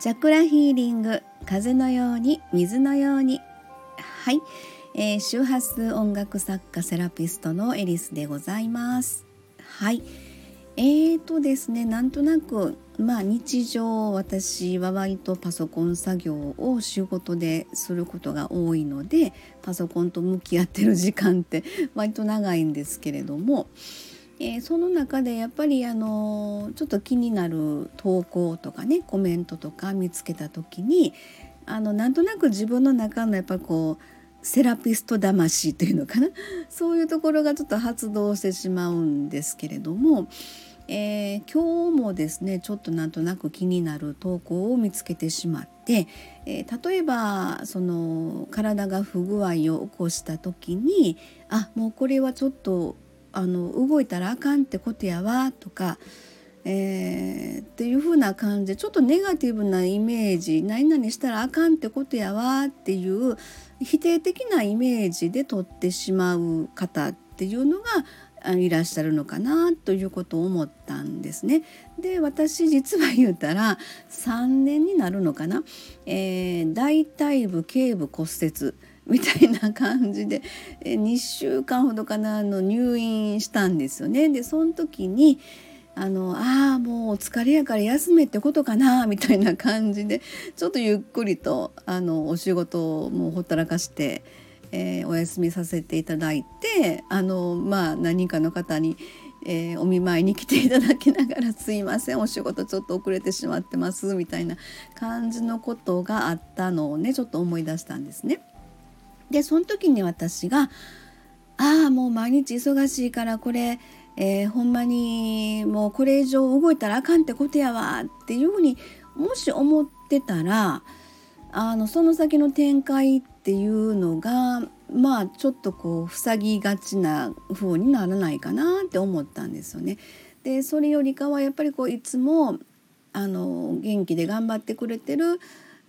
チャクラヒーリング風のように水のように。はい、えー、周波数音楽作家セラピストのエリスでございます。はい。えーとですねなんとなくまあ日常私は割とパソコン作業を仕事ですることが多いのでパソコンと向き合ってる時間って割と長いんですけれどもえー、その中でやっぱりあのちょっと気になる投稿とかねコメントとか見つけた時にあのなんとなく自分の中のやっぱこうセラピスト魂というのかな？そういうところがちょっと発動してしまうんですけれども、えー、今日もですねちょっとなんとなく気になる投稿を見つけてしまって、えー、例えばその体が不具合を起こした時にあもうこれはちょっとあの動いたらあかんってことやわとか、えー、っていう風な感じでちょっとネガティブなイメージ何々したらあかんってことやわっていう否定的なイメージで取ってしまう方っていうのがいらっしゃるのかなということを思ったんですね。で私実は言うたら 3年になるのかな、えー、大腿部頸部骨折みたいな感じで 2週間ほどかなの入院したんですよね。でその時にあのああもうお疲れやから休めってことかな みたいな感じでちょっとゆっくりとあのお仕事をもうほったらかして、えー、お休みさせていただいてあのまあ何人かの方に、えー、お見舞いに来ていただきながら「すいませんお仕事ちょっと遅れてしまってます」みたいな感じのことがあったのをねちょっと思い出したんですね。でその時に私が「ああもう毎日忙しいからこれ、えー、ほんまにもうこれ以上動いたらあかんってことやわ」っていうふうにもし思ってたらあのその先の展開っていうのがまあちょっとこう塞ぎがちな風にならないかなって思ったんですよね。でそれよりかはやっぱりこういつもあの元気で頑張ってくれてる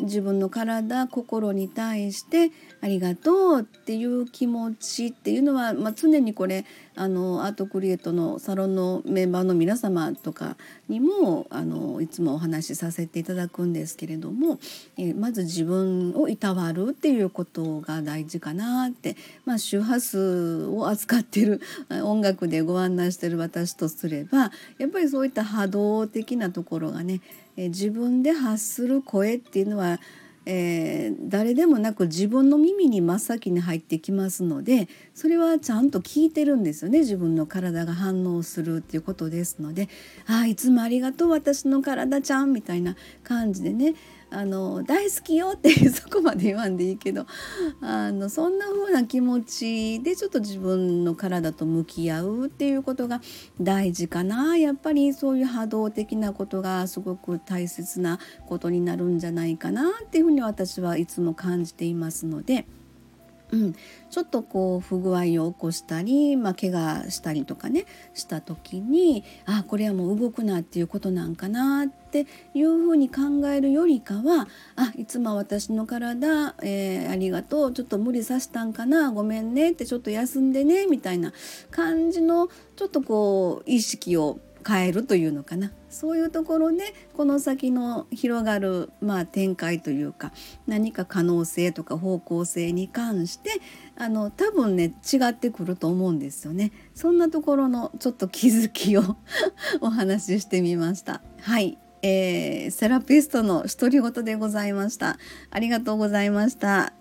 自分の体心に対してありがとうっていう気持ちっていうのは、まあ、常にこれあのアートクリエイトのサロンのメンバーの皆様とかにもあのいつもお話しさせていただくんですけれども、えまず自分をいたわるっていうことが大事かなって、まあ、周波数を扱ってる音楽でご案内してる私とすればやっぱりそういった波動的なところがねえ自分で発する声っていうのは、えー、誰でもなく自分の耳に真っ先に入ってきますのでそれはちゃんと聞いてるんですよね。自分の体が反応するっていうことですので「ああいつもありがとう私の体ちゃん」みたいな感じでねあの大好きよってそこまで言わんでいいけどあのそんな風な気持ちでちょっと自分の体と向き合うっていうことが大事かなやっぱりそういう波動的なことがすごく大切なことになるんじゃないかなっていうふうに私はいつも感じていますので。うん、ちょっとこう不具合を起こしたり、まあ、怪我したりとかねした時にあこれはもう動くなっていうことなんかなっていうふうに考えるよりかはあいつも私の体、えー、ありがとうちょっと無理させたんかなごめんねってちょっと休んでねみたいな感じのちょっとこう意識を変えるというのかな。そういうところでこの先の広がる、まあ、展開というか何か可能性とか方向性に関してあの多分ね違ってくると思うんですよね。そんなところのちょっと気づきを お話ししてみました。はいえー、セラピストの独り言でございました。ありがとうございました。